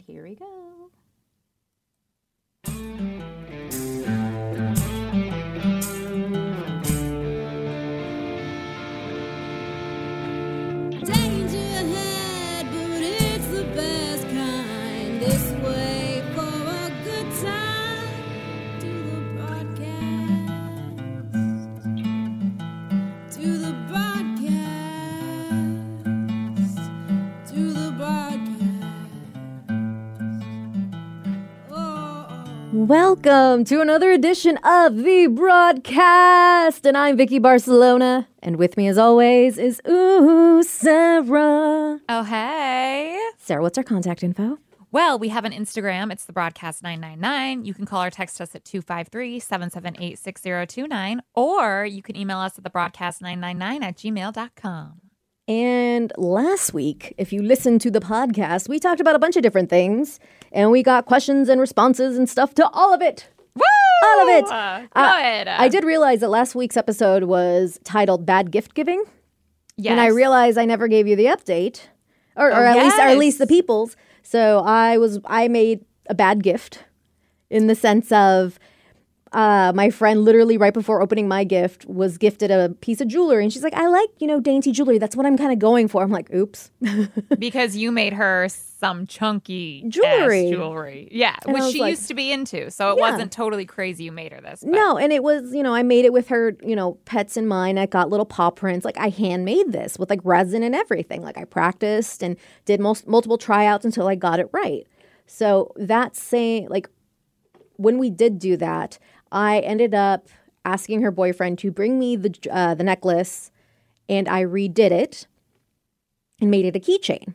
And here we go. Welcome to another edition of the broadcast. And I'm Vicky Barcelona. And with me, as always, is Ooh, Sara. Oh, hey. Sara, what's our contact info? Well, we have an Instagram. It's the broadcast 999. You can call or text us at 253 778 6029, or you can email us at the broadcast 999 at gmail.com. And last week, if you listened to the podcast, we talked about a bunch of different things. And we got questions and responses and stuff to all of it. Woo! All of it. Uh, Uh, I did realize that last week's episode was titled Bad Gift Giving. Yes. And I realized I never gave you the update, or, or Oh, at least, or at least the people's. So I was, I made a bad gift, in the sense of, uh, my friend literally right before opening my gift was gifted a piece of jewelry, and she's like, "I like you know dainty jewelry. That's what I'm kind of going for." I'm like, "Oops." because you made her some chunky Jewelry. jewelry. Yeah, And which she like- used to be into. So it Yeah. wasn't totally crazy you made her this. but- No, and it was, you know, I made it with her, you know, pets in mind. I got little paw prints. Like I handmade this with like resin and everything. Like I practiced and did most multiple tryouts until I got it right. So that's saying like when we did do that, I ended up asking her boyfriend to bring me the uh, the necklace, and I redid it and made it a keychain.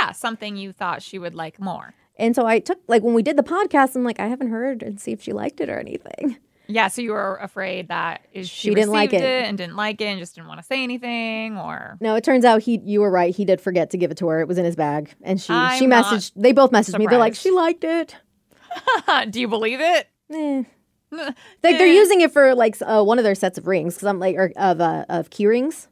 Yeah, something you thought she would like more. And so I took like when we did the podcast, I'm like, I haven't heard and see if she liked it or anything. Yeah, so you were afraid that is she, She didn't like received it. and didn't like it and just didn't want to say anything or No, it turns out he you were right. He did forget to give it to her. It was in his bag. And she she I'm not messaged they both messaged me. They're like, she liked it. Do you believe it? Eh. Like they're using it for like uh, one of their sets of rings because I'm like or of uh, of key rings.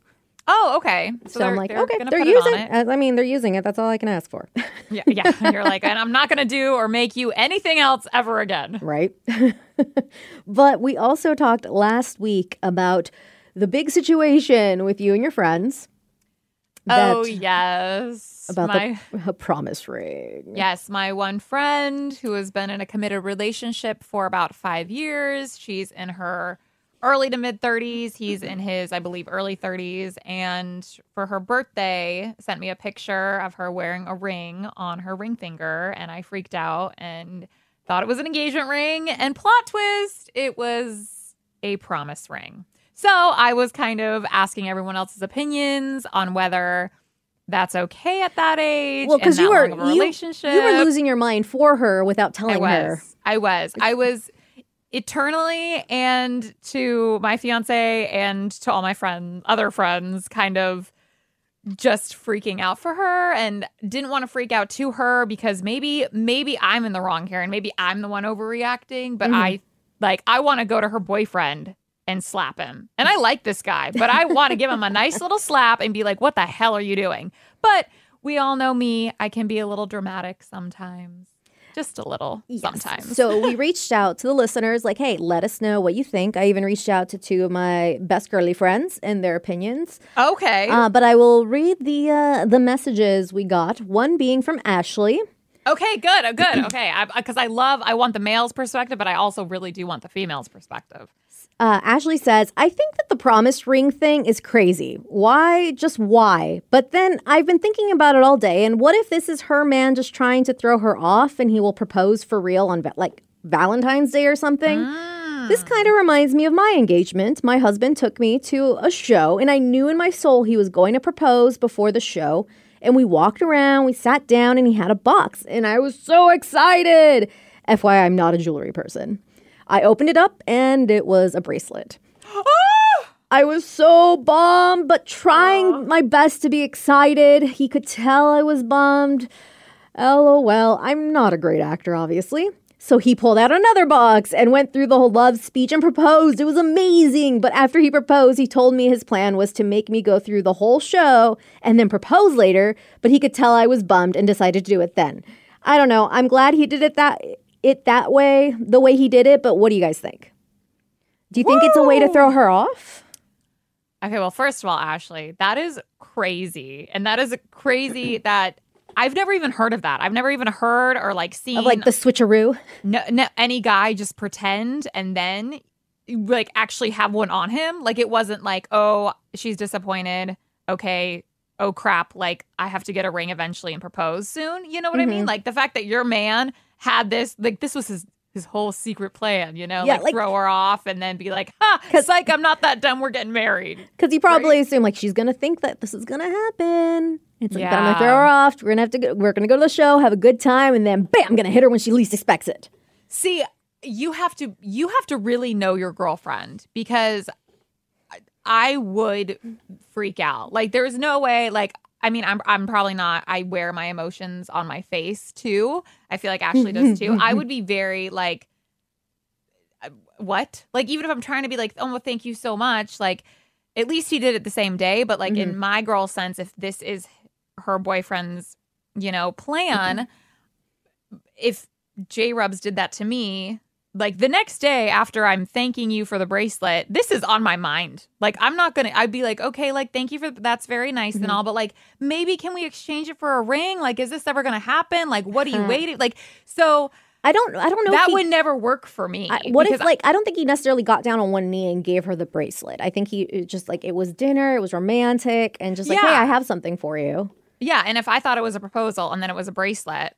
Oh, okay. So, they're, I'm like, okay, they're using. it on it. I mean, they're using it. That's all I can ask for, Yeah, yeah. You're like, and I'm not gonna do or make you anything else ever again. right? but we also talked last week about the big situation with you and your friends. Oh yes, about my the promise ring. yes, my one friend who has been in a committed relationship for about five years. She's in her early to mid 30s. He's in his, I believe, early 30s. And for her birthday, sent me a picture of her wearing a ring on her ring finger, and I freaked out and thought it was an engagement ring. And plot twist, it was a promise ring. So I was kind of asking everyone else's opinions on whether that's okay at that age. Well, because you were a you, relationship. you were losing your mind for her without telling I was. her. I was. I was eternally and to my fiance and to all my friends, other friends, kind of just freaking out for her and didn't want to freak out to her because maybe maybe I'm in the wrong here and maybe I'm the one overreacting, but mm-hmm. I like I want to go to her boyfriend and slap him. And I like this guy, but I want to give him a nice little slap and be like, "What the hell are you doing?" But we all know me. I can be a little dramatic sometimes. Just a little Yes. sometimes. So we reached out to the listeners, like, hey, let us know what you think. I even reached out to two of my best girly friends and their opinions. okay. Uh, but I will read the uh, the messages we got. One being from Ashley. okay, good. oh, Good. Okay. Because I, love, I want the male's perspective, but I also really do want the female's perspective. Uh, Ashley says, I think that the promise ring thing is crazy. Why? Just why? But then I've been thinking about it all day. And what if this is her man just trying to throw her off and he will propose for real on like Valentine's Day or something? This kind of reminds me of my engagement. My husband took me to a show, and I knew in my soul he was going to propose before the show. And we walked around, we sat down, and he had a box, and I was so excited. FYI, I'm not a jewelry person. I opened it up, and it was a bracelet. Ah! I was so bummed, but trying my best to be excited. He could tell I was bummed. LOL, I'm not a great actor, obviously. So he pulled out another box and went through the whole love speech and proposed. It was amazing. But after he proposed, he told me his plan was to make me go through the whole show and then propose later. But he could tell I was bummed and decided to do it then. I don't know. I'm glad he did it that it that way, the way he did it. But what do you guys think? Do you think it's a way to throw her off? Okay, well, first of all, Ashley, that is crazy. And that is crazy that I've never even heard of that. I've never even heard or like seen Of like the switcheroo? no, no, any guy just pretend and then like actually have one on him. Like it wasn't like, oh, she's disappointed. Okay. Oh crap. Like I have to get a ring eventually and propose soon. You know what I mean? Mm-hmm. Like the fact that your man had this, like this was his his whole secret plan, you know, Yeah, like, like- throw her off and then be like, ha, it's like I'm not that dumb. We're getting married. Because he probably assumed like she's gonna think that this is gonna happen. It's like I'm gonna throw her off. We're gonna have to. Go, we're gonna go to the show, have a good time, and then bam, I'm gonna hit her when she least expects it. See, you have to you have to really know your girlfriend because I- I would freak out. Like there's no way like I mean I'm I'm probably not I wear my emotions on my face too. I feel like Ashley does too. I would be very like uh, what? Like even if I'm trying to be like oh well, thank you so much like at least he did it the same day but like in my girl sense if this is her boyfriend's you know plan if J Rubs did that to me, like the next day after I'm thanking you for the bracelet, this is on my mind. Like I'm not gonna. I'd be like, okay, like thank you for that's very nice and mm-hmm. all, but like maybe can we exchange it for a ring? Like, is this ever gonna happen? Like, what are you waiting? Like, so I don't. I don't know. if that he- would never work for me. I, what if like I don't think he necessarily got down on one knee and gave her the bracelet. I think he just like it was dinner, it was romantic, and just like, hey, I have something for you. Yeah, and if I thought it was a proposal and then it was a bracelet,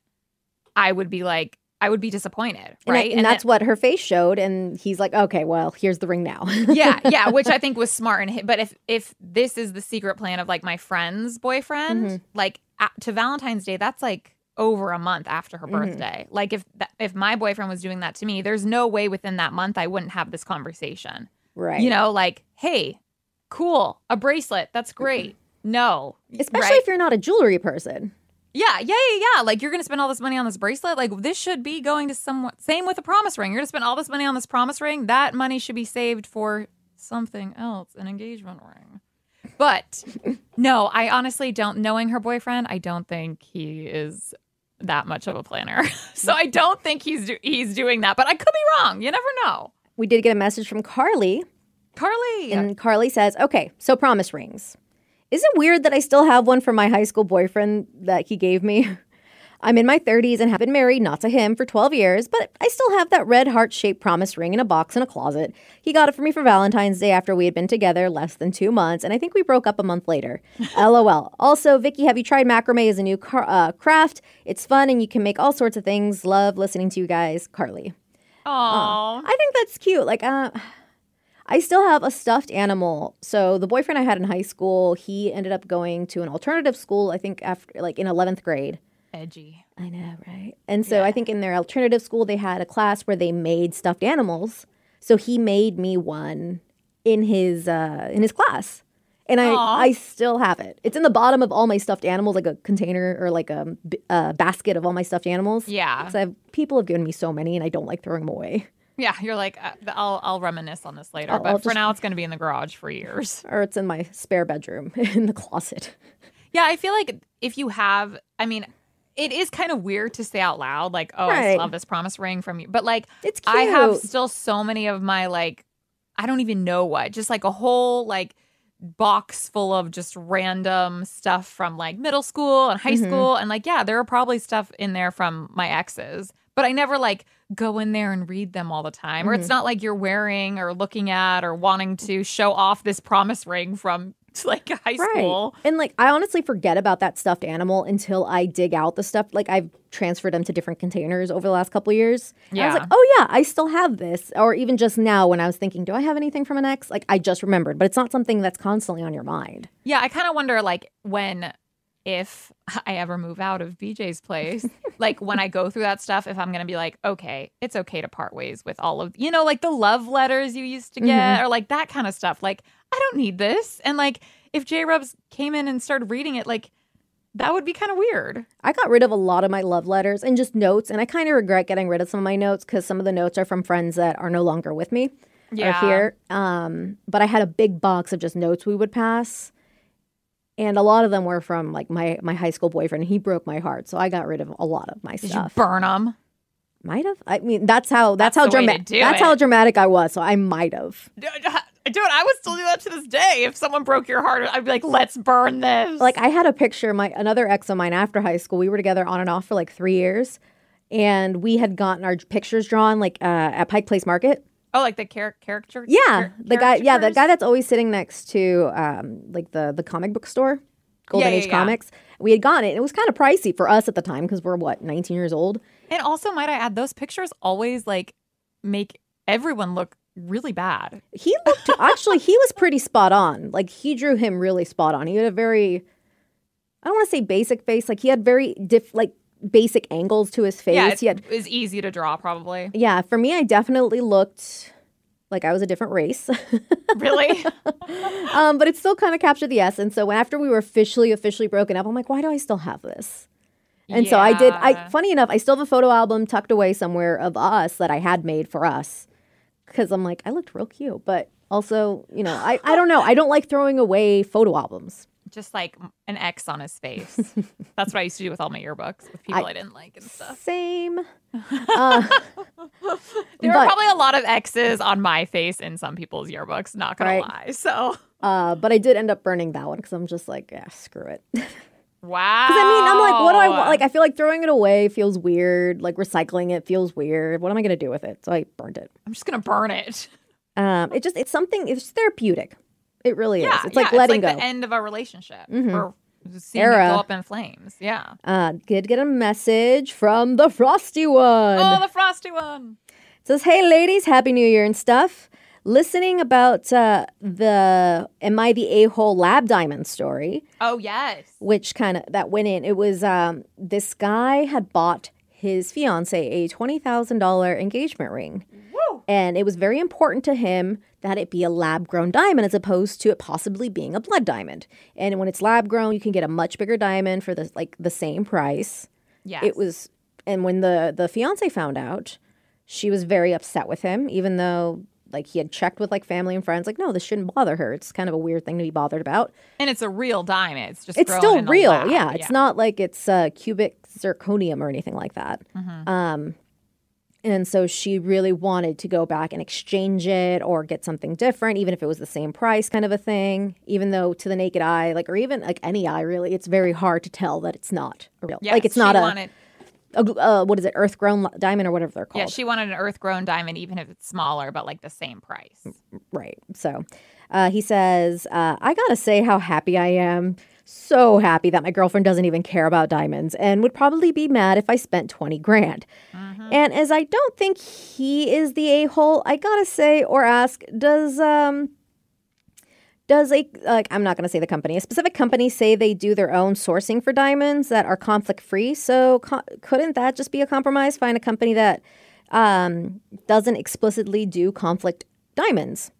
I would be like, I would be disappointed, And, I- right? and, then- that's what her face showed. And he's like, okay, well, here's the ring now. yeah, yeah, which I think was smart. And but if if this is the secret plan of like my friend's boyfriend, Mm-hmm. like a to Valentine's Day, that's like over a month after her Mm-hmm. birthday. Like if if my boyfriend was doing that to me, there's no way within that month I wouldn't have this conversation. right. You know, like, hey, cool, a bracelet, that's great. No, especially right? if you're not a jewelry person. Yeah, yeah, yeah, yeah. Like you're gonna spend all this money on this bracelet. Like this should be going to someone. Same with a promise ring. You're gonna spend all this money on this promise ring. That money should be saved for something else, an engagement ring. But no, I honestly don't. Knowing her boyfriend, I don't think he is that much of a planner. so I don't think he's do- he's doing that. But I could be wrong. You never know. We did get a message from Carly, Carly. and Carly says, okay, so promise rings. Is it weird that I still have one from my high school boyfriend that he gave me? I'm in my 30s and have been married, not to him, for 12 years, but I still have that red heart shaped promise ring in a box in a closet. He got it for me for Valentine's Day after we had been together less than two months, and I think we broke up a month later. LOL. Also, Vicky, have you tried macrame as a new car- uh, craft? It's fun and you can make all sorts of things. Love listening to you guys. Carly. Aw. I think that's cute. Like, uh, I still have a stuffed animal. So the boyfriend I had in high school, he ended up going to an alternative school. I think after like in eleventh grade. Edgy. I know, right? And so I think in their alternative school, they had a class where they made stuffed animals. So he made me one in his uh, in his class, and I Aw. I still have it. It's in the bottom of all my stuffed animals, like a container or like a basket of all my stuffed animals. Yeah. 'Cause I've, people have given me so many, and I don't like throwing them away. Yeah. You're like, uh, I'll I'll reminisce on this later. I'll- but I'll for just- now, it's gonna be in the garage for years. or it's in my spare bedroom in the closet. Yeah, I feel like if you have, I mean, it is kind of weird to say out loud, like, oh, I Right. still have this promise ring from you. But like, It's I have still so many of my, like, I don't even know what, just like a whole, like, box full of just random stuff from like middle school and high Mm-hmm. school. And like, yeah, there are probably stuff in there from my exes, but I never like go in there and read them all the time. Or it's Mm-hmm. not like you're wearing or looking at or wanting to show off this promise ring from like high school. And like I honestly forget about that stuffed animal until I dig out the stuff. Like I've transferred them to different containers over the last couple of years. And I was like, oh yeah, I still have this. Or even just now when I was thinking, do I have anything from an ex? Like I just remembered, but it's not something that's constantly on your mind. Yeah, I kind of wonder like when if I ever move out of BJ's place, like when I go through that stuff, if I'm gonna be like, okay, it's okay to part ways with all of you know, like the love letters you used to get, or like that kind of stuff. Like, I don't need this. And like if J Rubs came in and started reading it, like that would be kind of weird. I got rid of a lot of my love letters and just notes, and I kind of regret getting rid of some of my notes because some of the notes are from friends that are no longer with me Yeah. or here. Um, but I had a big box of just notes we would pass, And a lot of them were from like my my high school boyfriend. He broke my heart, so I got rid of a lot of my Did stuff. you burn them? might have. I mean, that's how that's, That's how the way to dramatic that's how dramatic I was. So I might have. Dude, I would still do that to this day. If someone broke your heart, I'd be like, let's burn this. Like I had a picture. My another ex of mine after high school. We were together on and off for like three years, and we had gotten our pictures drawn like uh, at Pike Place Market. Oh, like the char- caricature. Yeah, char- the guy. Yeah, the guy that's always sitting next to um like the the comic book store, Golden Yeah, Age yeah, yeah. Comics. We had gotten it. It was kind of pricey for us at the time because we're what 19 years old. And also, might I add, those pictures always like make everyone look really bad. He looked actually he was pretty spot on. Like he drew him really spot on. He had a very I don't want to say basic face. Like he had very diff like basic angles to his face. Yeah, it had was easy to draw, probably. yeah. For me, I definitely looked like I was a different race. Really? um, but it still kind of captured the essence. So after we were officially officially broken up, I'm like, why do I still have this? And so I did. I funny enough, I still have a photo album tucked away somewhere of us that I had made for us because I'm like, I looked real cute, but also, you know, I I don't know. I don't like throwing away photo albums. Just like an X on his face. That's what I used to do with all my yearbooks with people I, didn't like and stuff. Same. Uh, There but- were probably a lot of X's on my face in some people's yearbooks. Not gonna Right. lie. So uh, but I did end up burning that one because I'm just like, yeah, screw it. wow. Because. I mean, I'm like, what do I want? Like, I feel like throwing it away feels weird. Like recycling it feels weird. What am I gonna do with it? So I burned it. I'm just gonna burn it. Um, it just it's something. It's therapeutic. It really Yeah, is. It's yeah, like letting it's like go. the end of a relationship Mhm. or seeing Era. it go up in flames. Yeah. Uh, did get a message from the Frosty one. Oh, the frosty one. It says, "Hey ladies, happy New Year and stuff. Listening about uh, the Am I the A hole lab diamond story, Oh yes. which kind of that went in. It was um, this guy had bought his fiance a twenty thousand dollar engagement ring. And it was very important to him that it be a lab grown diamond as opposed to it possibly being a blood diamond. And when it's lab grown, you can get a much bigger diamond for the like the same price. Yes. it was and when the the fiance found out she was very upset with him even though like he had checked with like family and friends like no this shouldn't bother her it's kind of a weird thing to be bothered about and it's a real diamond. It's just it's still real yeah it's not like it's uh, cubic zirconium or anything like that Mhm. um and so she really wanted to go back and exchange it or get something different, even if it was the same price, kind of a thing. Even though to the naked eye, like, or even like any eye, really, it's very hard to tell that it's not a real. Yes, like, it's not a, wanted, a uh, what is it, earth grown diamond or whatever they're called. Yeah, she wanted an earth grown diamond, even if it's smaller, but like the same price. Right. So uh, he says, uh, I gotta say how happy I am. So happy that my girlfriend doesn't even care about diamonds and would probably be mad if I spent 20 grand. Mhm. And as I don't think he is the a hole, I gotta say or ask, does, um, does a like I'm not going to say the company a specific company say they do their own sourcing for diamonds that are conflict free? So co- couldn't that just be a compromise? Find a company that um, doesn't explicitly do conflict diamonds.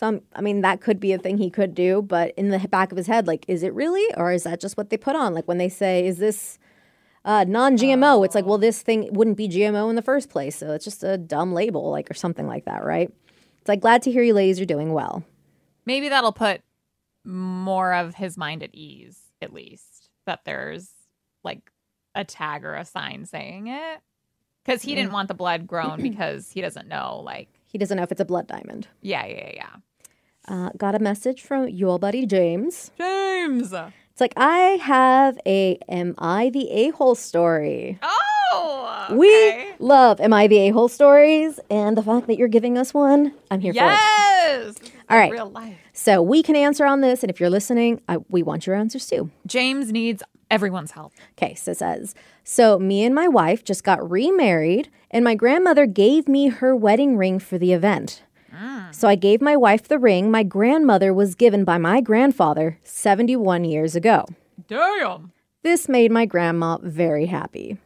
Some, I mean, that could be a thing he could do, but in the back of his head, like, is it really, or is that just what they put on? Like when they say, "Is this uh, non-GMO?" It's like, well, this thing wouldn't be GMO in the first place, so it's just a dumb label, like, or something like that, right? It's like, glad to hear you ladies are doing well. Maybe that'll put more of his mind at ease, at least, that there's like a tag or a sign saying it. Because he Mm. didn't want the blood grown because he doesn't know, like, He doesn't know if it's a blood diamond. yeah, yeah, yeah. Uh, got a message from your buddy James. James. It's like, I have a Am I the A hole story. Oh, okay. We love Am I the A hole stories, and the fact that you're giving us one, I'm here for it. yes. All right. Real life. So we can answer on this, and if you're listening, I, we want your answers too. James needs everyone's help. Okay, so it says, so me and my wife just got remarried, and my grandmother gave me her wedding ring for the event. So I gave my wife the ring my grandmother was given by my grandfather 71 years ago. Damn. This made my grandma very happy.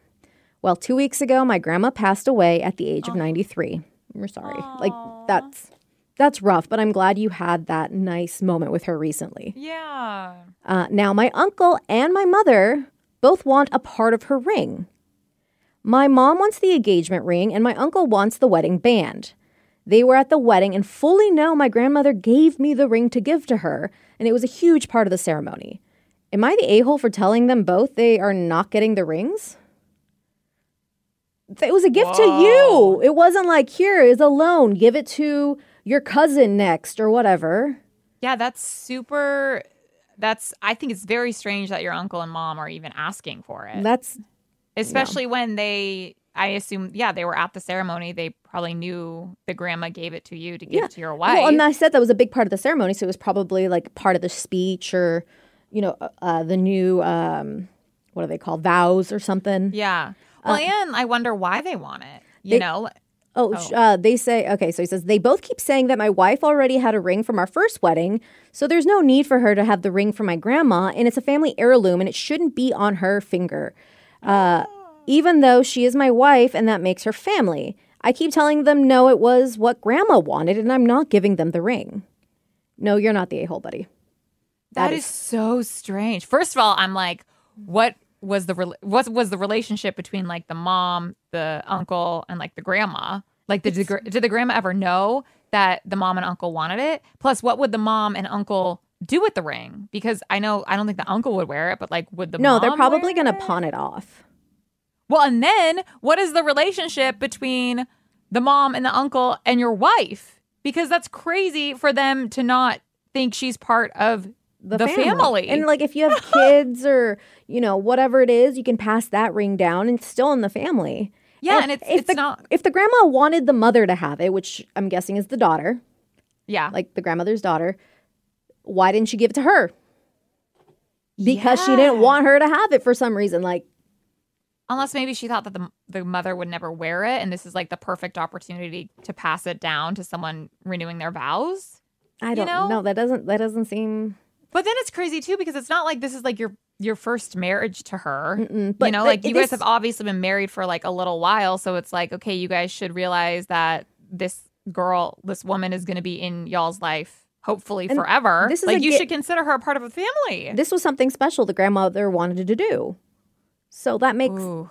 Well, two weeks ago, my grandma passed away at the age of 93. We're sorry. Like, that's. That's rough, but I'm glad you had that nice moment with her recently. Yeah. Uh, now, my uncle and my mother both want a part of her ring. My mom wants the engagement ring, and my uncle wants the wedding band. They were at the wedding and fully know my grandmother gave me the ring to give to her, and it was a huge part of the ceremony. Am I the a hole for telling them both they are not getting the rings? It was a gift to you. It wasn't like, here is a loan, give it to your cousin next or whatever. Yeah, that's super. That's. I think it's very strange that your uncle and mom are even asking for it, That's especially when they. I assume, yeah, they were at the ceremony. They probably knew the grandma gave it to you to give Yeah. to your wife. Well, and I said that was a big part of the ceremony, so it was probably like part of the speech or, you know, uh, uh, the new um, what do they call vows or something. yeah. Well, and I wonder why they want it. You They- know, Oh, sh Uh, they say okay. So he says they both keep saying that my wife already had a ring from our first wedding, so there's no need for her to have the ring from my grandma, and it's a family heirloom, and it shouldn't be on her finger. Uh, even though she is my wife, and that makes her family. I keep telling them no, it was what grandma wanted, and I'm not giving them the ring. No, you're not the a hole, buddy. that that is, so strange. First of all, I'm like, what was the rel- what was the relationship between like the mom, the uncle, and like the grandma? Like, did the, did the grandma ever know that the mom and uncle wanted it? Plus, what would the mom and uncle do with the ring? Because I know I don't think the uncle would wear it, but like, would the No, they're probably gonna it? pawn it off. Well, and then what is the relationship between the mom and the uncle and your wife? Because that's crazy for them to not think she's part of the, family. And like if you have kids or you know whatever it is, you can pass that ring down and it's still in the family. yeah, and it's if it's the, not. if the grandma wanted the mother to have it, which I'm guessing is the daughter, Yeah, like the grandmother's daughter, why didn't she give it to her? Because she didn't want her to have it for some reason. Like unless maybe she thought that the the mother would never wear it, and this is like the perfect opportunity to pass it down to someone renewing their vows. I don't know? No, That doesn't that doesn't seem. But then it's crazy too because it's not like this is like your your first marriage to her. Mm-mm. But you know, like you guys this- have obviously been married for like a little while, so it's like okay, you guys should realize that this girl, this woman, is going to be in y'all's life hopefully And forever. this is like you gi- should consider her a part of a family. This was something special the grandmother wanted to do. So that makes Ooh.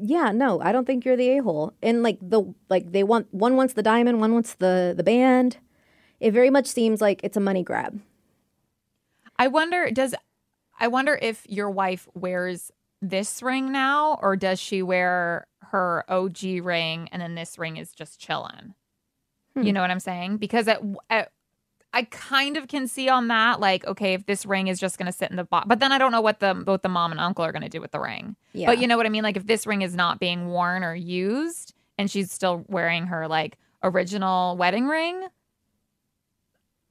yeah, no, I don't think you're the a hole. And like the like they want one wants the diamond, one wants the the band. It very much seems like it's a money grab. I wonder does I wonder if your wife wears this ring now or does she wear her OG ring and then this ring is just chilling? Hmm. You know what I'm saying? Because at, at, I kind of can see on that like okay if this ring is just going to sit in the box but then I don't know what the both the mom and uncle are going to do with the ring. Yeah. But you know what I mean like if this ring is not being worn or used and she's still wearing her like original wedding ring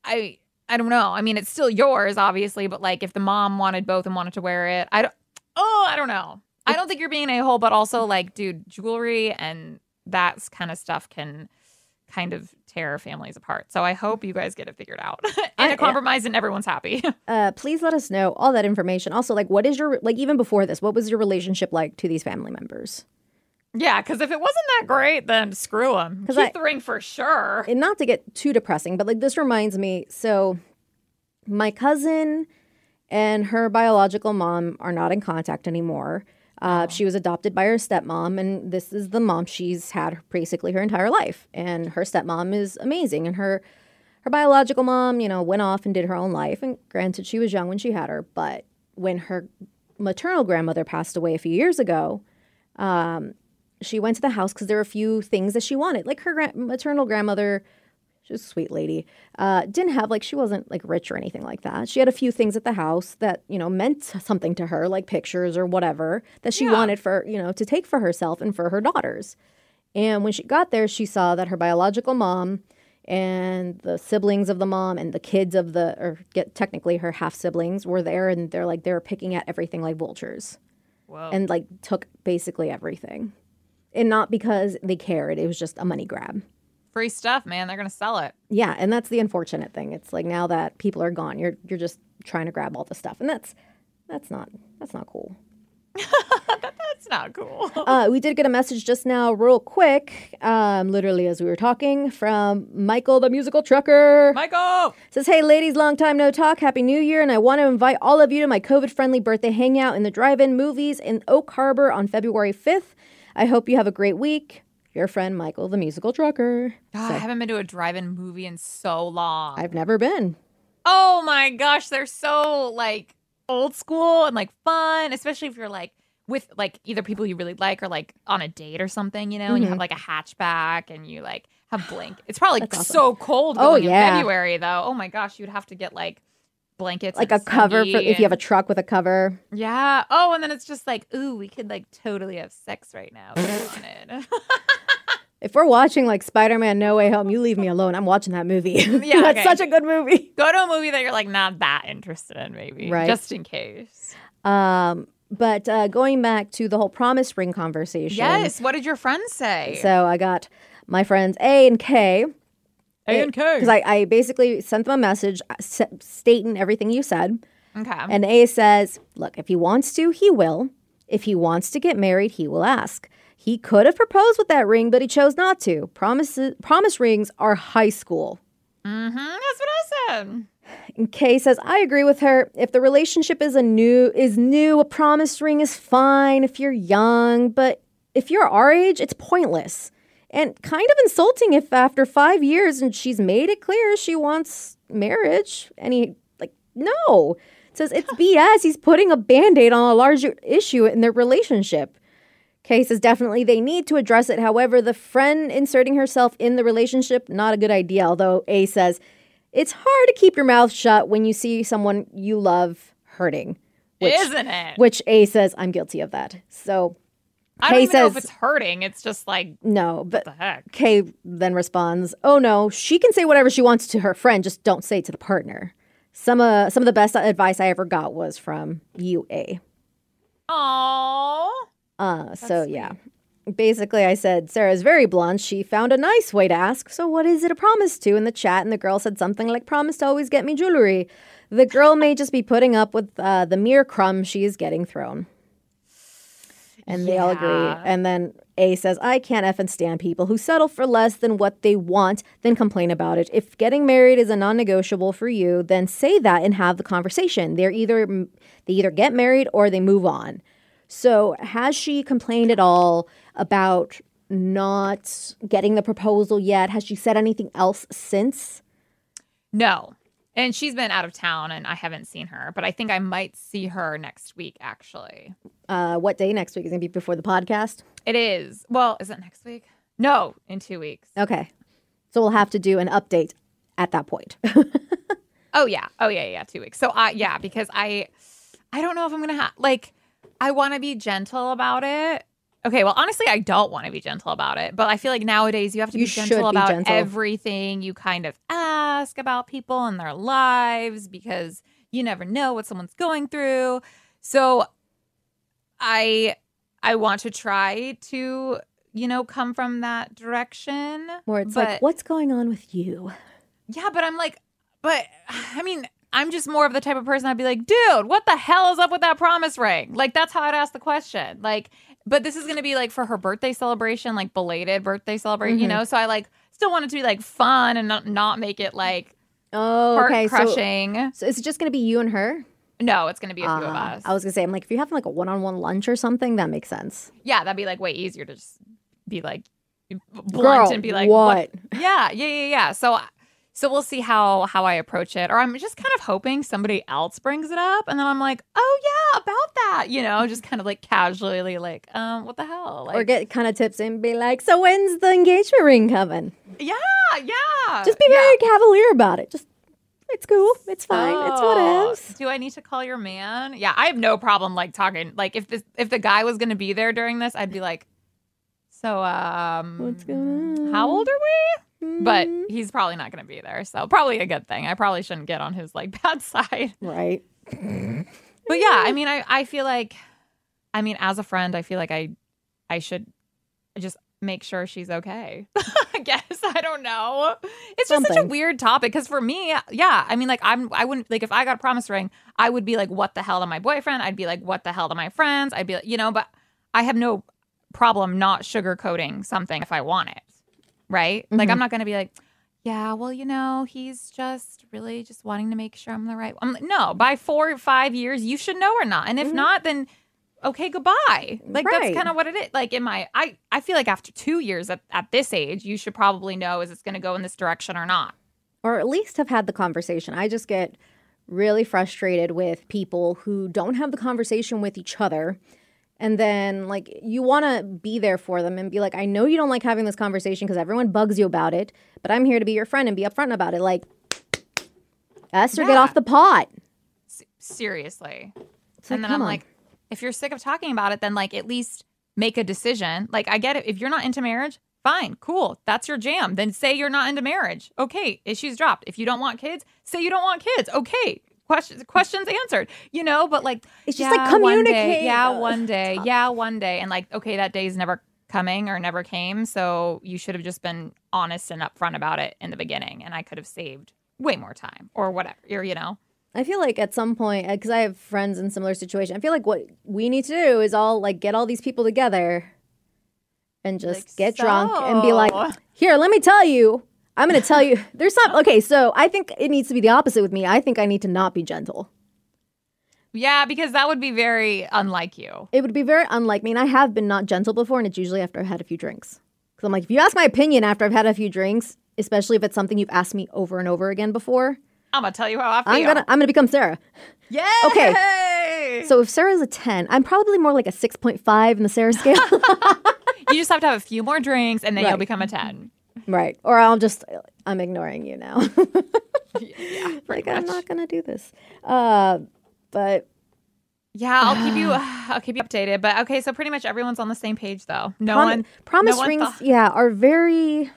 I I don't know. I mean, it's still yours, obviously, but like if the mom wanted both and wanted to wear it, I don't. Oh, I don't know. I don't think you're being a hole, but also like, dude, jewelry and that kind of stuff can kind of tear families apart. So I hope you guys get it figured out and a compromise, and everyone's happy. uh please let us know all that information. Also, like what is your like even before this, what was your relationship like to these family members? yeah, because if it wasn't that great, then screw them. Keep I- the ring for sure. and not to get too depressing, but like this reminds me. So, my cousin and her biological mom are not in contact anymore. Uh, She was adopted by her stepmom, and this is the mom she's had basically her entire life. And her stepmom is amazing, and her her biological mom, you know, went off and did her own life. And granted, she was young when she had her, but when her maternal grandmother passed away a few years ago, um, she went to the house because there were a few things that she wanted. Like her gra- maternal grandmother, she was a sweet lady, uh, didn't have like she wasn't like rich or anything like that. She had a few things at the house that you know meant something to her, like pictures or whatever that she Yeah. wanted for you know to take for herself and for her daughters. And when she got there, she saw that her biological mom and the siblings of the mom and the kids of the or get technically her half siblings were there and they're like they were picking at everything like vultures Whoa. and like took basically everything. And not because they cared, it was just a money grab. Free stuff, man. They're gonna sell it. Yeah, and that's the unfortunate thing. It's like now that people are gone, you're you're just trying to grab all the stuff. And that's that's not that's not cool. That's not cool. Uh, we did get a message just now, real quick, um, literally as we were talking, from Michael, the musical trucker. Michael. Says, hey, ladies, long time no talk. Happy New Year. And I want to invite all of you to my COVID friendly birthday hangout in the drive in movies in Oak Harbor on February 5th. I hope you have a great week. Your friend, Michael, the musical trucker. God, I haven't been to a drive-in movie in so long. I've never been. Oh my gosh, they're so like old school and like fun, especially if you're like with like either people you really like or like on a date or something, you know, and you have like a hatchback and you like have blank. It's probably Mm-hmm. Awesome. so cold Oh, yeah. in February though. Oh my gosh, you'd have to get like blankets, like a cover for if you have a truck with a cover. yeah. Oh, and then it's just like, ooh, we could like totally have sex right now if. If we're watching like Spider Man No Way Home, you leave me alone. I'm watching that movie. Yeah, That's okay. such a good movie. Go to a movie that you're like not that interested in, maybe, Right. just in case. Um, but uh, going back to the whole promise ring conversation. Yes. What did your friends say? So I got my friends A and K. A and K. Because I, I basically sent them a message uh, stating everything you said. okay. And A says, look, if he wants to, he will. If he wants to get married, he will ask. He could have proposed with that ring, but he chose not to. Promises, promise rings are high school. mm-hmm. That's what I said. And Kay says, I agree with her. If the relationship is a new is new, a promise ring is fine if you're young, but if you're our age, it's pointless. And kind of insulting if after five years and she's made it clear she wants marriage. And he like, no. Says it's BS. He's putting a band-aid on a larger issue in their relationship. Kay says definitely they need to address it. However, the friend inserting herself in the relationship, not a good idea. Although A says it's hard to keep your mouth shut when you see someone you love hurting. Which, Isn't it? which A says I'm guilty of that. So I don't Kay even know if says- it's hurting. It's just like no, but the heck. Kay then responds, "Oh no, she can say whatever she wants to her friend, just don't say it to the partner." Some uh, some of the best advice I ever got was from UA. Aww. Uh, so yeah. Basically, I said Sara's very blunt. She found a nice way to ask, "So what is it a promise to?" in the chat, and the girl said something like, "Promise to always get me jewelry." The girl may just be putting up with uh, the mere crumbs she is getting thrown. And they all agree. And then A says, I can't F and stand people who settle for less than what they want, then complain about it. If getting married is a non negotiable for you, then say that and have the conversation. They're either they either get married or they move on. So has she complained at all about not getting the proposal yet? Has she said anything else since? No. And she's been out of town and I haven't seen her, but I think I might see her next week actually. Uh, what day next week is gonna be before the podcast? It is. Well, is it next week? No, in 2 weeks. Okay. So we'll have to do an update at that point. Oh yeah. Oh yeah, yeah, 2 weeks. So I yeah, because I I don't know if I'm going to have like I want to be gentle about it. Okay, well, honestly, I don't want to be gentle about it, but I feel like nowadays you have to You be gentle be about gentle. everything you kind of ask about people and their lives because you never know what someone's going through. So I I want to try to, you know, come from that direction. Where it's but, like, what's going on with you? Yeah, but I'm like, but I mean, I'm just more of the type of person I'd be like, dude, what the hell is up with that promise ring? Like, that's how I'd ask the question. Like, but this is gonna be like for her birthday celebration, like belated birthday celebration, you Mhm. know? So I like still want it to be like fun and not, not make it like Oh, okay. So, crushing. so is it just gonna be you and her? no, it's gonna be a few of Ah, us. I was gonna say, I'm like, if you have like a one-on-one lunch or something, that makes sense. yeah, that'd be like way easier to just be like blunt Girl, and be like, what? Yeah, yeah, yeah, yeah. So, so we'll see how how I approach it, or I'm just kind of hoping somebody else brings it up, and then I'm like, oh yeah, about that, you know, just kind of like casually, like, um, what the hell, like, or get kind of tips and be like, so when's the engagement ring coming? yeah, yeah, Just be yeah. very cavalier about it. Just it's cool. It's fine. it's what Oh, else. Do I need to call your man? Yeah, I have no problem like talking. Like if this if the guy was gonna be there during this, I'd be like, so um, What's going on? How old are we? But Mhm. he's probably not gonna be there, so probably a good thing. I probably shouldn't get on his like bad side. right. But yeah, I mean, I I feel like, I mean, as a friend, I feel like I I should just make sure she's okay. I guess I don't know. It's just such a weird topic because for me, yeah, I mean, like I'm I wouldn't like if I got a promise ring, I would be like, what the hell to my boyfriend? I'd be like, what the hell to my friends? I'd be like, you know, but I have no problem not sugarcoating something if I want it, right? Like Mhm. I'm not gonna be like. Yeah, well, you know, he's just really just wanting to make sure I'm the right. I'm like, no, by four or five years, you should know or not, and if Mhm. not, then okay, goodbye. Like Right. that's kind of what it is. Like in my, I I feel like after two years at, at this age, you should probably know is it's going to go in this direction or not. Or at least have had the conversation. I just get really frustrated with people who don't have the conversation with each other. And then, like, you want to be there for them and be like, I know you don't like having this conversation because everyone bugs you about it, but I'm here to be your friend and be upfront about it. Like, Esther, get off the pot. Seriously. It's and then I'm on. like, if you're sick of talking about it, then like at least make a decision. Like I get it. If you're not into marriage, fine, cool. That's your jam. Then say you're not into marriage. Okay, issues dropped. If you don't want kids, say you don't want kids. Okay. Questions questions answered. You know, but like It's just, like, yeah, one day, communicate. Yeah, Uh, one day. Yeah, one day. And like, okay, that day's never coming or never came. So you should have just been honest and upfront about it in the beginning. And I could have saved way more time or whatever. Or, you know. I feel like at some point, because I have friends in similar situation, I feel like what we need to do is all like get all these people together and just Like, get drunk and be like, here, let me tell you. I'm going to tell you. There's some, okay, so I think it needs to be the opposite with me. I think I need to not be gentle. Yeah, because that would be very unlike you. It would be very unlike me. And I have been not gentle before, and it's usually after I've had a few drinks. Because I'm like, if you ask my opinion after I've had a few drinks, especially if it's something you've asked me over and over again before, I'm gonna tell you how I feel. I'm gonna I'm gonna become Sara. Yeah. Okay. So if Sara's a 10, I'm probably more like a 6.5 in the Sarah scale. you just have to have a few more drinks, and then you'll become a ten. Right. Or I'll just, I'm ignoring you now. Yeah. like, I'm not going to do this. Uh, but Yeah, I'll keep you. I'll keep you updated. But okay, so pretty much everyone's on the same page, though. No prom- one. promise no one rings, thought- yeah, are very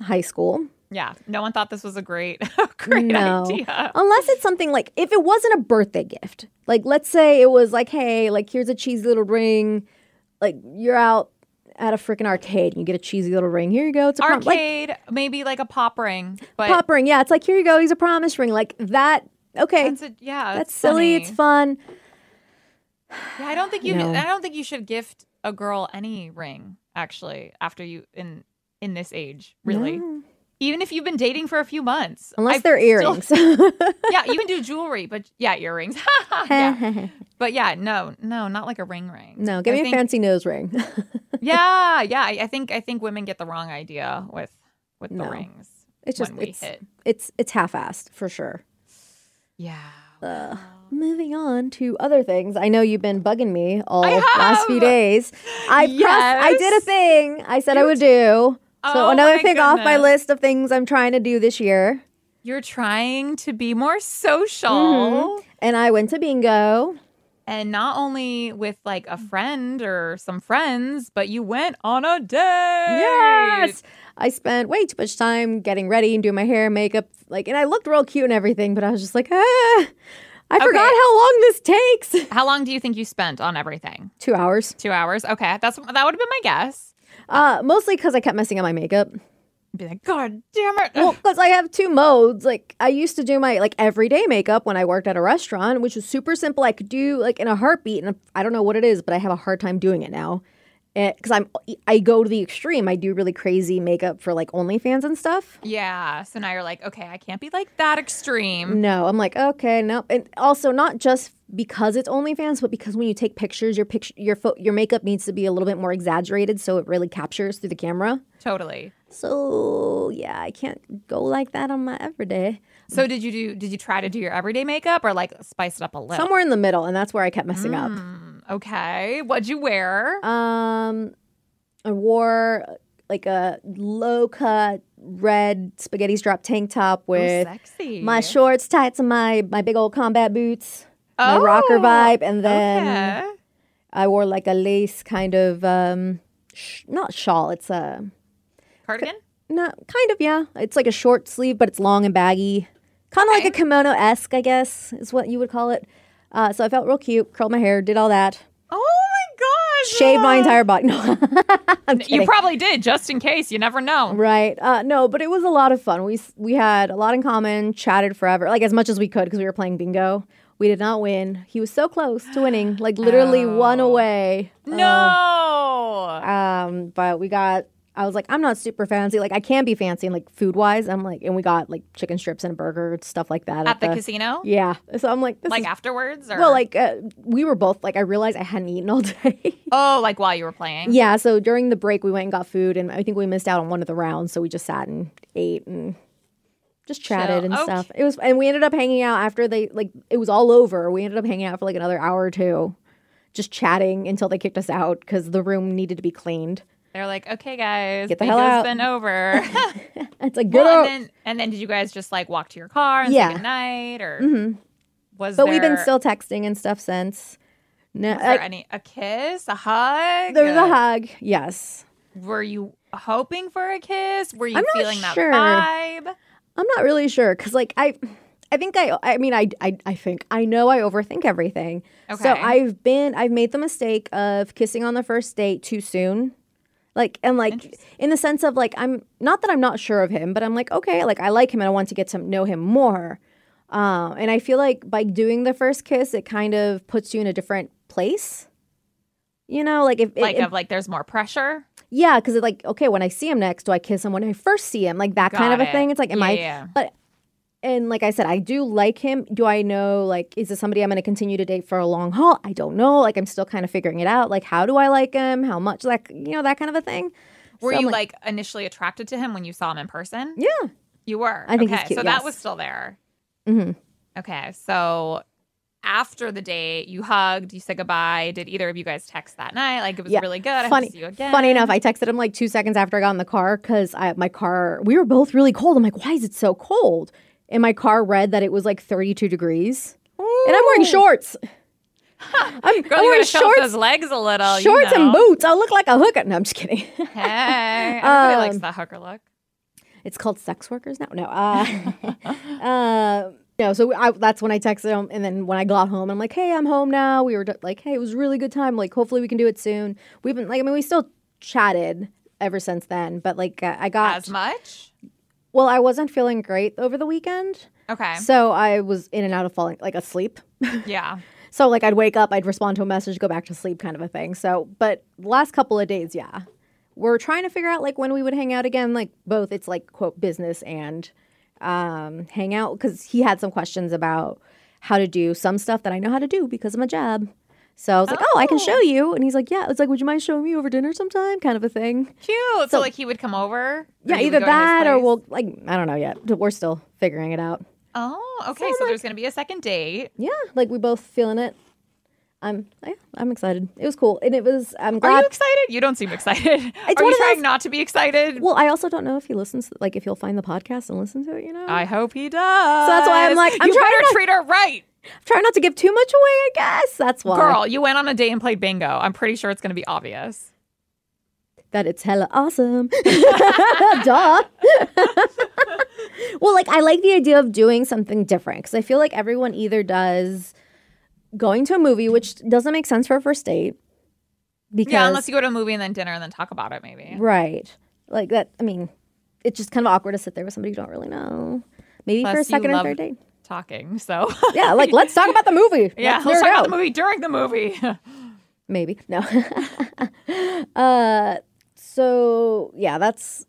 high school. Yeah, no one thought this was a great, great no. idea. Unless it's something like, if it wasn't a birthday gift, like let's say it was like, hey, like here's a cheesy little ring. Like you're out at a freaking arcade and you get a cheesy little ring. Here you go. It's a prom- like, Arcade, maybe like a pop ring, but pop ring. Yeah, it's like, here you go. He's a promise ring. Like that. Okay. that's a, yeah, That's silly. It's fun. Yeah, I don't think you. No. I don't think you should gift a girl any ring. Actually, after you in in this age, really, No. Even if you've been dating for a few months, Unless I've they're still- earrings. yeah, you can do jewelry, but yeah, earrings. yeah. But yeah, no, no, not like a ring ring. no, give I me think- a fancy nose ring. Yeah, yeah. I I think I think women get the wrong idea with with the No. rings. It's just it's hit. it's it's half-assed for sure. Yeah. Uh, moving on to other things. I know you've been bugging me all I last few days. I pressed, I did a thing I said I would do. So Oh another thing off my list of things I'm trying to do this year. You're trying to be more social. Mm-hmm. And I went to bingo. And not only with like a friend or some friends, but you went on a date. Yes. I spent way too much time getting ready and doing my hair and makeup. Like, and I looked real cute and everything, but I was just like, ah, I forgot how long this takes. How long do you think you spent on everything? Two hours. Two hours. Okay, that's that would have been my guess. Uh, mostly because I kept messing up my makeup. Be like, God damn it! Well, because I have two modes. Like I used to do my like everyday makeup when I worked at a restaurant, which was super simple. I could do like in a heartbeat, and I don't know what it is, but I have a hard time doing it now. Eh, because I'm, I go to the extreme. I do really crazy makeup for like OnlyFans and stuff. yeah. So now you're like, okay, I can't be like that extreme. No, I'm like, okay, no. And also not just because it's OnlyFans, but because when you take pictures, your picture, your fo- your makeup needs to be a little bit more exaggerated, so it really captures through the camera. Totally. So yeah, I can't go like that on my everyday. So did you do? Did you try to do your everyday makeup or like spice it up a little? Somewhere in the middle, and that's where I kept messing up. Mm. Okay. What'd you wear? Um, I wore like a low cut red spaghetti strap tank top Oh, with sexy. my shorts tied to my my big old combat boots, my rocker Oh, vibe, and then okay. I wore like a lace kind of um, sh- not shawl. It's a cardigan. not kind of yeah. It's like a short sleeve, but it's long and baggy, kind of like a kimono esque, I guess is what you would call it. Uh, so I felt real cute, curled my hair, did all that, Oh my gosh! shaved my entire body. No, You probably did, just in case. You never know. Right. Uh, no, but it was a lot of fun. We we had a lot in common, chatted forever, like as much as we could because we were playing bingo. We did not win. He was so close to winning, like literally one Oh. away. No. Um, but we got. I was like, I'm not super fancy. Like I can be fancy, and like food wise. I'm like, and we got like chicken strips and a burger, stuff like that At the casino? Yeah. So I'm like, this Like is, afterwards? Or? well, like uh, we were both like, I realized I hadn't eaten all day. Oh, like while you were playing? yeah. So during the break, we went and got food, and I think we missed out on one of the rounds, so we just sat and ate and just chatted and Okay. stuff. It was, and we ended up hanging out after they like it was all over. We ended up hanging out for like another hour or two, just chatting until they kicked us out because the room needed to be cleaned. They're like, okay, guys, Get the hell out." been over. It's like good. well, and then and then did you guys just like walk to your car and Yeah. say goodnight, or mm-hmm. was But there, we've been still texting and stuff since. No, Was there any a kiss, a hug? there was a Uh, hug. Yes, Were you hoping for a kiss? Were you I'm feeling that sure. vibe? I'm not really sure because like I, I think I. I mean, I, I. I think I know I overthink everything. Okay. So I've been. I've made the mistake of kissing on the first date too soon. Like and like in the sense of like I'm not that I'm not sure of him, but I'm like okay, like I like him and I want to get to know him more. Um, and I feel like by doing the first kiss, it kind of puts you in a different place. You know, like if it- Like it- of like there's more pressure. yeah, because it's like okay, when I see him next, do I kiss him when I first see him? Like that kind Got of a thing. It's like, am Yeah, I? yeah. But and like I said, I do like him. Do I know like is this somebody I'm going to continue to date for a long haul? I don't know. Like I'm still kind of figuring it out. Like how do I like him? How much? Like you know that kind of a thing. Were So you like, initially attracted to him when you saw him in person? yeah? You were. I think okay, cute, so yes. that was still there. hmm Okay, so after the date, you hugged, you said goodbye. Did either of you guys text that night? Like it was Yeah. really good. Funny, to see you again. funny enough, I texted him like two seconds after I got in the car because I my car we were both really cold. I'm like, why is it so cold? And my car read that it was like 32 degrees, and I'm wearing shorts. I'm, Girl, I'm wearing gotta show off shorts, those legs a little. you shorts and boots. I look like a hooker. No, I'm just kidding. Hey, everybody likes Um, that hooker look. It's called sex workers now. No. Uh, uh, no. So I, that's when I texted him, and then when I got home, I'm like, "Hey, I'm home now." We were d- like, "Hey, it was a really good time. Like, hopefully we can do it soon." We've been like, I mean, we still chatted ever since then, but like, uh, I got As much? Well, I wasn't feeling great over the weekend, Okay. so I was in and out of falling like asleep. Yeah. So like, I'd wake up, I'd respond to a message, go back to sleep, kind of a thing. So, but last couple of days, yeah. We're trying to figure out like when we would hang out again, like both it's like quote business and um hang out because he had some questions about how to do some stuff that I know how to do because of my job. So I was like, oh, I can show Oh. you. And he's like, yeah. It's like, would you mind showing me over dinner sometime? Kind of a thing. Cute. So, So- like he would come over? Yeah, either go to his that or we'll like I don't know yet. We're still figuring it out. Oh, okay. So, So, like- there's gonna be a second date. Yeah, like we both feeling it. I'm yeah, I'm excited. It was cool, and it was. I'm glad. Are you excited? You don't seem excited. Are you trying those- not to be excited? well, I also don't know if he listens. Like if he'll find the podcast and listen to it. You know, I hope he does. So that's why I'm like, I'm you trying better not- treat her right. I'm trying not to give too much away. I guess that's why. Girl, you went on a date and played bingo. I'm pretty sure it's going to be obvious. that it's hella awesome. Duh. well, like I like the idea of doing something different because I feel like everyone either does going to a movie, which doesn't make sense for a first date. Because Yeah, unless you go to a movie and then dinner and then talk about it, maybe. Right. Like that. I mean, it's just kind of awkward to sit there with somebody you don't really know. Maybe for a second or third date. Talking. So, Yeah, like let's talk about the movie. yeah, let's, let's talk about the movie during the movie. Maybe no. uh, so yeah, that's.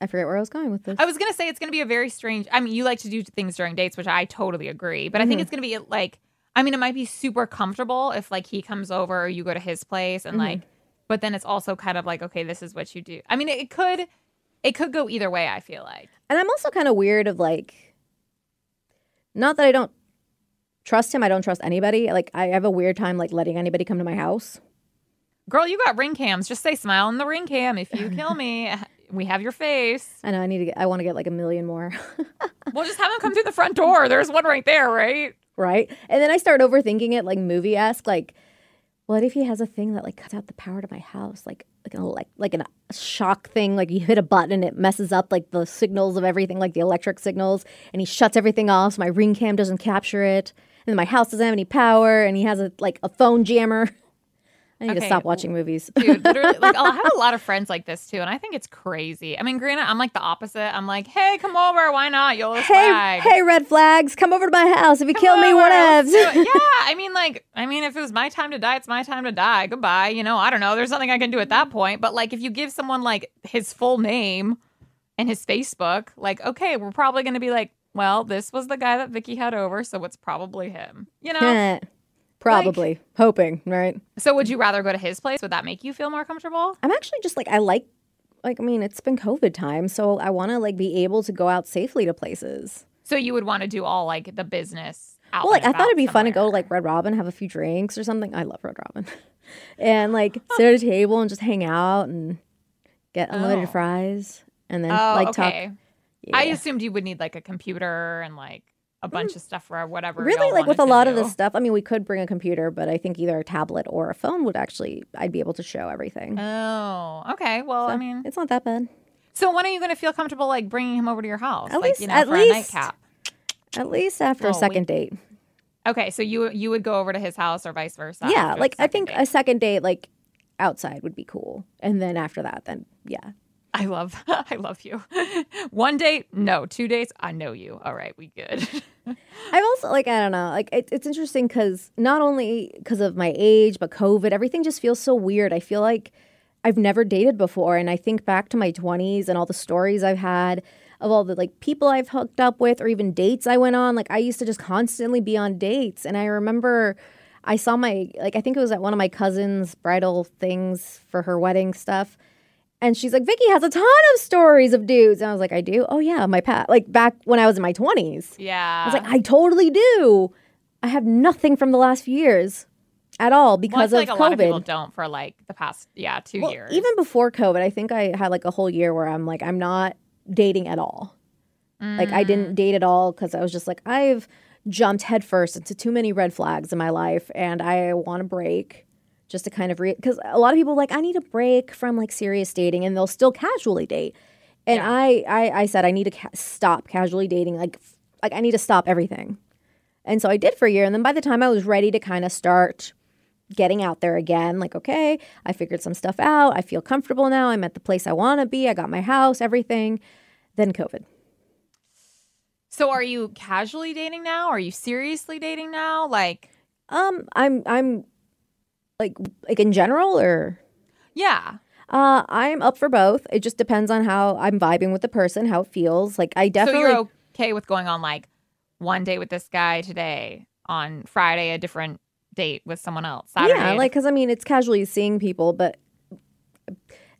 I forget where I was going with this. I was going to say it's going to be a very strange. I mean, you like to do things during dates, which I totally agree. But I Mm-hmm. think it's going to be like, I mean, it might be super comfortable if like he comes over, or you go to his place, and Mm-hmm. like, but then it's also kind of like, okay, this is what you do. I mean, it could, it could go either way. I feel like. and I'm also kind of weird of like. Not that I don't trust him. I don't trust anybody. Like I have a weird time like letting anybody come to my house. Girl, you got ring cams. Just say smile in the ring cam. If you kill me, we have your face. I know I need to get. I want to get like a million more. We'll just have him come through the front door. There's one right there, right? Right? And then I start overthinking it, like movie esque. Like, what if he has a thing that like cuts out the power to my house, like like an elec- like an, a shock thing? Like you hit a button and it messes up like the signals of everything, like the electric signals, and he shuts everything off. So my ring cam doesn't capture it, and my house doesn't have any power, and he has a like a phone jammer. I need to stop watching movies. Dude, literally, like I have a lot of friends like this too, and I think it's crazy. I mean, granted, I'm like the opposite. I'm like, hey, come over. Why not? You'll hey, swag. hey, red flags, come over to my house. If you Come kill me, over, let's whatevs. yeah, I mean, like, I mean, if it was my time to die, it's my time to die. Goodbye. You know, I don't know. There's nothing I can do at that point. But like, if you give someone like his full name and his Facebook, like, okay, we're probably going to be like, well, this was the guy that Vicky had over, so it's probably him. You know. Probably hoping, right? so would you rather go to his place? Would that make you feel more comfortable? I'm actually just like I like like I mean, it's been COVID time, so I want to like be able to go out safely to places. So you would want to do all like the business. Out Well, like I thought it'd be about fun to go to like Red Robin, have a few drinks or something. I love Red Robin, and like sit at a table and just hang out and get unlimited Oh. fries, and then Oh, like okay. talk. I assumed you would need like a computer and like a bunch of stuff for whatever. Mm. really like with a lot of this stuff. I mean, we could bring a computer, but I think either a tablet or a phone would actually I'd be able to show everything. Oh, okay. Well, I mean, it's not that bad. so when are you going to feel comfortable like bringing him over to your house? At like, least- you know, at for a least- nightcap. At least after a we- second date. Okay, so you you would go over to his house or vice versa. yeah, like I think date. a second date like outside would be cool, and then after that, then yeah. I love I love you. One date, no. Two dates, I know you. All right, we good. I've also like I don't know, like it, it's interesting because not only because of my age, but COVID, everything just feels so weird. I feel like I've never dated before, and I think back to my twenties and all the stories I've had of all the like people I've hooked up with, or even dates I went on. Like I used to just constantly be on dates, and I remember. I saw my like I think it was at one of my cousin's bridal things for her wedding stuff. And she's like, Vicky has a ton of stories of dudes. And I was like, I do? Oh yeah, my pat like back when I was in my twenties. yeah. I was like, I totally do. I have nothing from the last few years at all well, because feel of like a lot of people COVID. don't for like the past yeah two Well, years. even before COVID, I think I had like a whole year where I'm like, I'm not dating at all. Like I Mm. didn't date at all because I was just like, I've jumped headfirst into too many red flags in my life, and I want to break just to kind of re because a lot of people are like I need a break from like serious dating, and they'll still casually date. And Yeah. I, I I said I need to ca- stop casually dating. Like f- like I need to stop everything. And so I did for a year, and then by the time I was ready to kind of start getting out there again, like okay, I figured some stuff out. I feel comfortable now. I'm at the place I want to be. I got my house, everything. Then COVID. so are you casually dating now? Are you seriously dating now? Like Um, I'm I'm like like in general or yeah. uh I'm up for both. It just depends on how I'm vibing with the person, how it feels. Like I definitely So you're okay with going on like one date with this guy today, on Friday a different date with someone else. Saturday, Yeah, like cuz I mean it's casually seeing people, but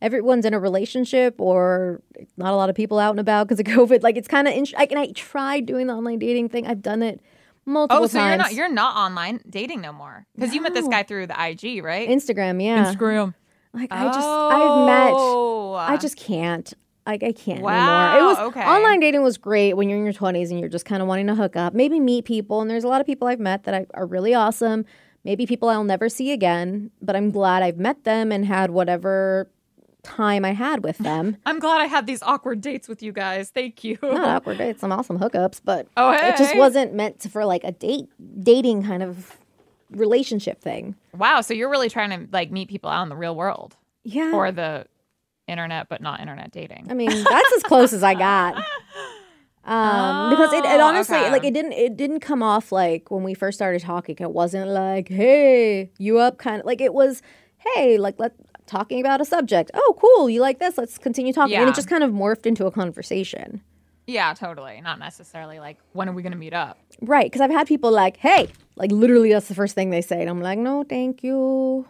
everyone's in a relationship or not a lot of people out and about because of COVID. Like it's kind of int- I, and I tried doing the online dating thing. I've done it multiple Oh, so times. you're not you're not online dating no more because you met this guy through the IG, right? Instagram, yeah. Instagram. Like I just I've met Oh. I just can't. Like I can't Wow, anymore. It was okay. online dating was great when you're in your 20s and you're just kind of wanting to hook up, maybe meet people. And there's a lot of people I've met that I, are really awesome. Maybe people I'll never see again, but I'm glad I've met them and had whatever time I had with them. I'm glad I had these awkward dates with you guys. Thank you. Not awkward dates, some awesome hookups, but Oh, hey. it just wasn't meant to, for like a date dating kind of relationship thing. Wow, so you're really trying to like meet people out in the real world Yeah. or the internet, but not internet dating. I mean, that's as close as I got. Um, because it, it Oh, honestly okay. like it didn't it didn't come off like when we first started talking. It wasn't like, hey, you up kind of like it was, hey, like let talking about a subject. Oh, cool, you like this? Let's continue talking. Yeah. And it just kind of morphed into a conversation. yeah, totally. Not necessarily like when are we gonna meet up? Right, because I've had people like, hey, like literally that's the first thing they say. And I'm like, no, thank you.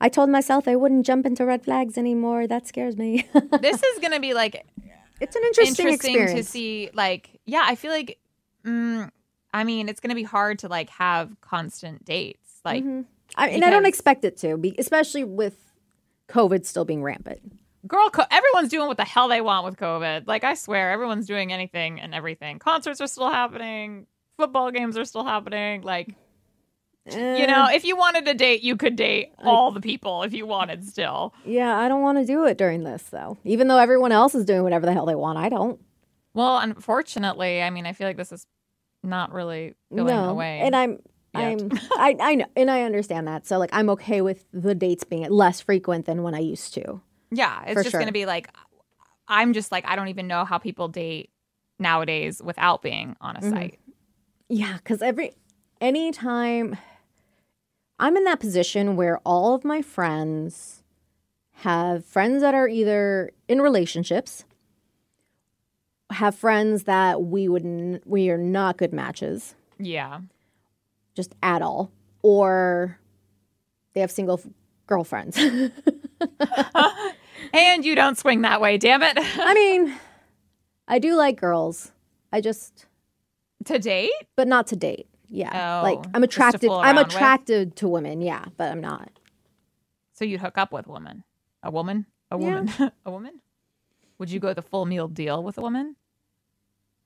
I told myself I wouldn't jump into red flags anymore. That scares me. this is gonna be like it's an interesting, interesting, experience. to see. Like, yeah, I feel like, mm, I mean, it's gonna be hard to like have constant dates. Like, Mhm. I, and I don't expect it to, be, especially with COVID still being rampant. girl, co- everyone's doing what the hell they want with COVID. Like, I swear, everyone's doing anything and everything. Concerts are still happening. Football games are still happening. Like, Eh. you know, if you wanted to date, you could date all the people if you wanted still. Yeah, I don't want to do it during this though. Even though everyone else is doing whatever the hell they want, I don't. Well, unfortunately, I mean, I feel like this is not really going no, away. and I'm. Yet. I'm I, I know and I understand that. So like I'm okay with the dates being less frequent than when I used to. yeah, it's just sure. going to be like, I'm just like, I don't even know how people date nowadays without being on a Mhm. site. Yeah, cuz every anytime I'm in that position where all of my friends have friends that are either in relationships, have friends that we would n- we are not good matches. Yeah. Just at all, or they have single f- girlfriends. and you don't swing that way, damn it. I mean, I do like girls. I just, to date? but not to date. Yeah, Oh, like I'm attracted. I'm around with? attracted to women. Yeah, but I'm not. So you'd hook up with a woman? A woman? A Yeah. woman? a woman? Would you go the full meal deal with a woman?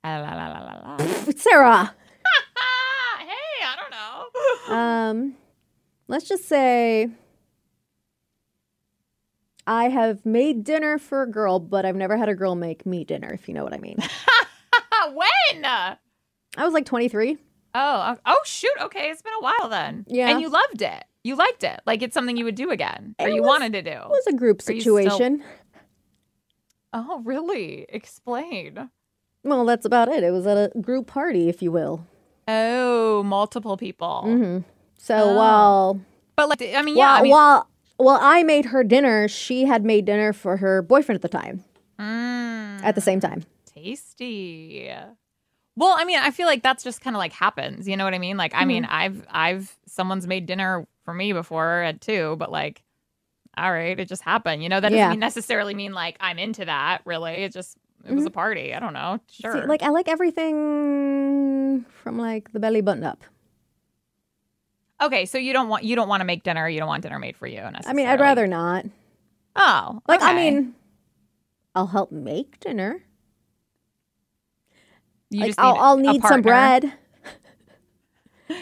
Ah, la, la, la, la, la. Sara. Ah, hey, I don't know. Um, let's just say I have made dinner for a girl, but I've never had a girl make me dinner. If you know what I mean. when? I was like 23. Oh, oh shoot. Okay, it's been a while then. Yeah. And you loved it. You liked it. Like it's something you would do again, or It you was- wanted to do. It was a group you still- situation. Oh, really? Explain. Well, that's about it. It was at a group party, if you will. Oh, multiple people. hmm So Oh. while But like, I mean, yeah. while, I mean, while while I made her dinner, she had made dinner for her boyfriend at the time. Mm, At the same time. tasty. Well, I mean, I feel like that's just kind of like happens. You know what I mean? Like, I mean, Mm-hmm. I've I've someone's made dinner for me before at two, but like, all right, it just happened. You know, that doesn't Yeah. necessarily mean like I'm into that. Really, it just it was a party. I don't know. Sure. Mm-hmm. See, like I like everything from like the belly button up. okay, so you don't want you don't want to make dinner. You don't want dinner made for you. I mean, I'd rather not. Oh, Like, I mean, I'll help make dinner. you like, just I'll, need I'll need some bread.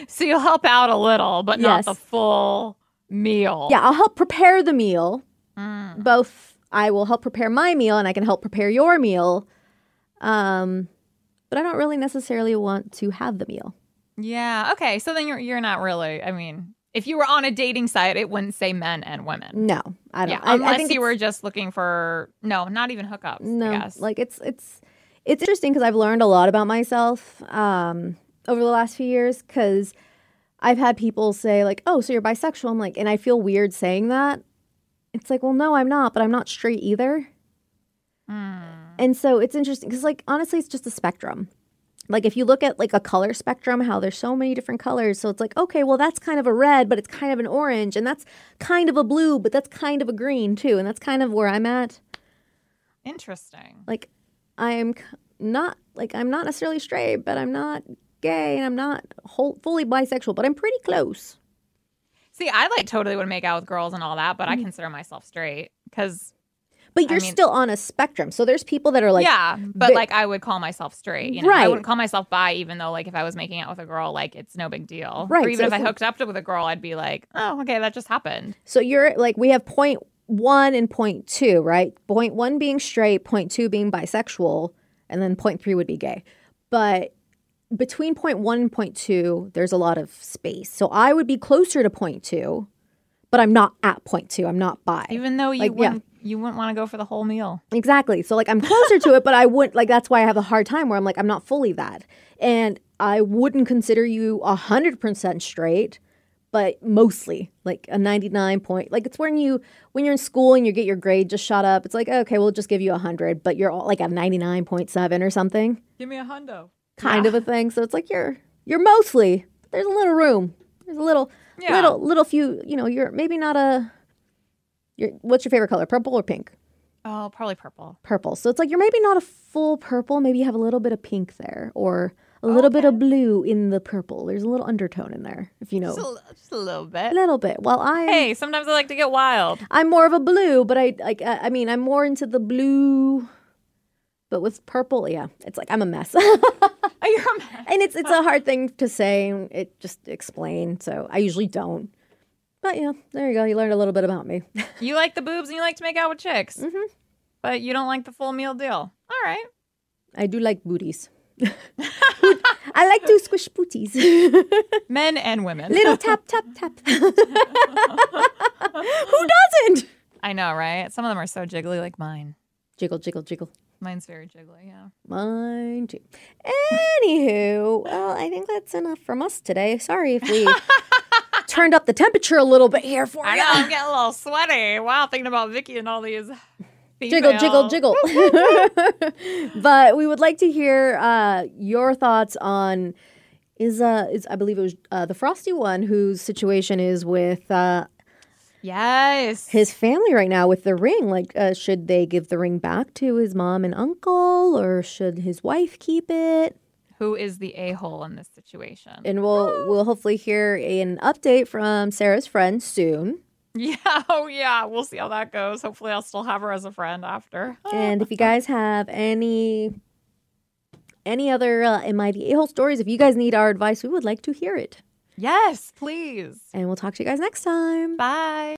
So you'll help out a little, but not the full meal. Yeah, I'll help prepare the meal. Mm. Both, I will help prepare my meal, and I can help prepare your meal. Um, but I don't really necessarily want to have the meal. Yeah. Okay. So then you're you're not really. I mean, if you were on a dating site, it wouldn't say men and women. No, I don't. Yeah. I, unless think you were just looking for no, not even hookups. no, I guess. like it's it's it's interesting because I've learned a lot about myself um, over the last few years. Because I've had people say like, "Oh, so you're bisexual?" I'm like, and I feel weird saying that. It's like, well, no, I'm not, but I'm not straight either. Mm. And so it's interesting because, like, honestly, it's just a spectrum. Like, if you look at like a color spectrum, how there's so many different colors. So it's like, okay, well, that's kind of a red, but it's kind of an orange, and that's kind of a blue, but that's kind of a green too. And that's kind of where I'm at. Interesting. Like, I'm not like I'm not necessarily straight, but I'm not gay, and I'm not whole, fully bisexual, but I'm pretty close. See, I like totally would make out with girls and all that, but I mm-hmm. consider myself straight because But you're mean- still on a spectrum. So there's people that are like, yeah, but like I would call myself straight. You know, I wouldn't call myself bi, even though like if I was making out with a girl, like it's no big deal. Right, Or even so if I hooked up with a girl, I'd be like, oh, okay, that just happened. So you're like we have point one and point two, right? Point one being straight, point two being bisexual, and then point three would be gay. But between point one and point two, there's a lot of space. So I would be closer to point two, but I'm not at point two. I'm not bi. Even though you Like, wouldn't, you wouldn't want to go for the whole meal. Exactly. So like I'm closer to it, but I wouldn't like that's why I have a hard time where I'm like I'm not fully that. And I wouldn't consider you a hundred percent straight, but mostly like a ninety nine point like it's when you when you're in school and you get your grade just shot up, it's like, okay, we'll just give you a hundred, but you're all like a ninety nine point seven or something. Give me a hundo. Kind of a thing. So it's like you're you're mostly there's a little room. There's a little Yeah. little little few, you know, you're maybe not a you're, what's your favorite color? Purple or pink? Oh, probably purple. purple. So it's like you're maybe not a full purple, maybe you have a little bit of pink there or a oh, little bit of blue in the purple. There's a little undertone in there, if you know. Just a, just a little bit. a little bit. Well, I Hey, sometimes I like to get wild. I'm more of a blue, but I like I I mean, I'm more into the blue but with purple, yeah. It's like I'm a mess. and Oh, you're a man. it's it's a hard thing to say, it just explain, so I usually don't. But yeah, there you go. You learned a little bit about me. You like the boobs and you like to make out with chicks, Mm-hmm. but you don't like the full meal deal. All right. I do like booties. I like to squish booties. Men and women. Little tap, tap, tap. Who doesn't? I know, right? Some of them are so jiggly, like mine. Jiggle, jiggle, jiggle. Mine's very jiggly. Yeah. Mine too. Anywho, well, I think that's enough from us today. Sorry if we turned up the temperature a little bit here for I you. know. I'm getting a little sweaty. Wow, thinking about Vicky and all these. Jiggle, jiggle, jiggle. but we would like to hear uh, your thoughts on is uh is I believe it was uh, the frosty one whose situation is with uh, Yes. his family right now with the ring. Like, uh, should they give the ring back to his mom and uncle, or should his wife keep it? Who is the a hole in this situation? And we'll we'll hopefully hear an update from Sara's friend soon. yeah. Oh, yeah. We'll see how that goes. Hopefully, I'll still have her as a friend after. And if you guys have any any other uh, MID a hole stories, if you guys need our advice, we would like to hear it. Yes, please. And we'll talk to you guys next time. Bye.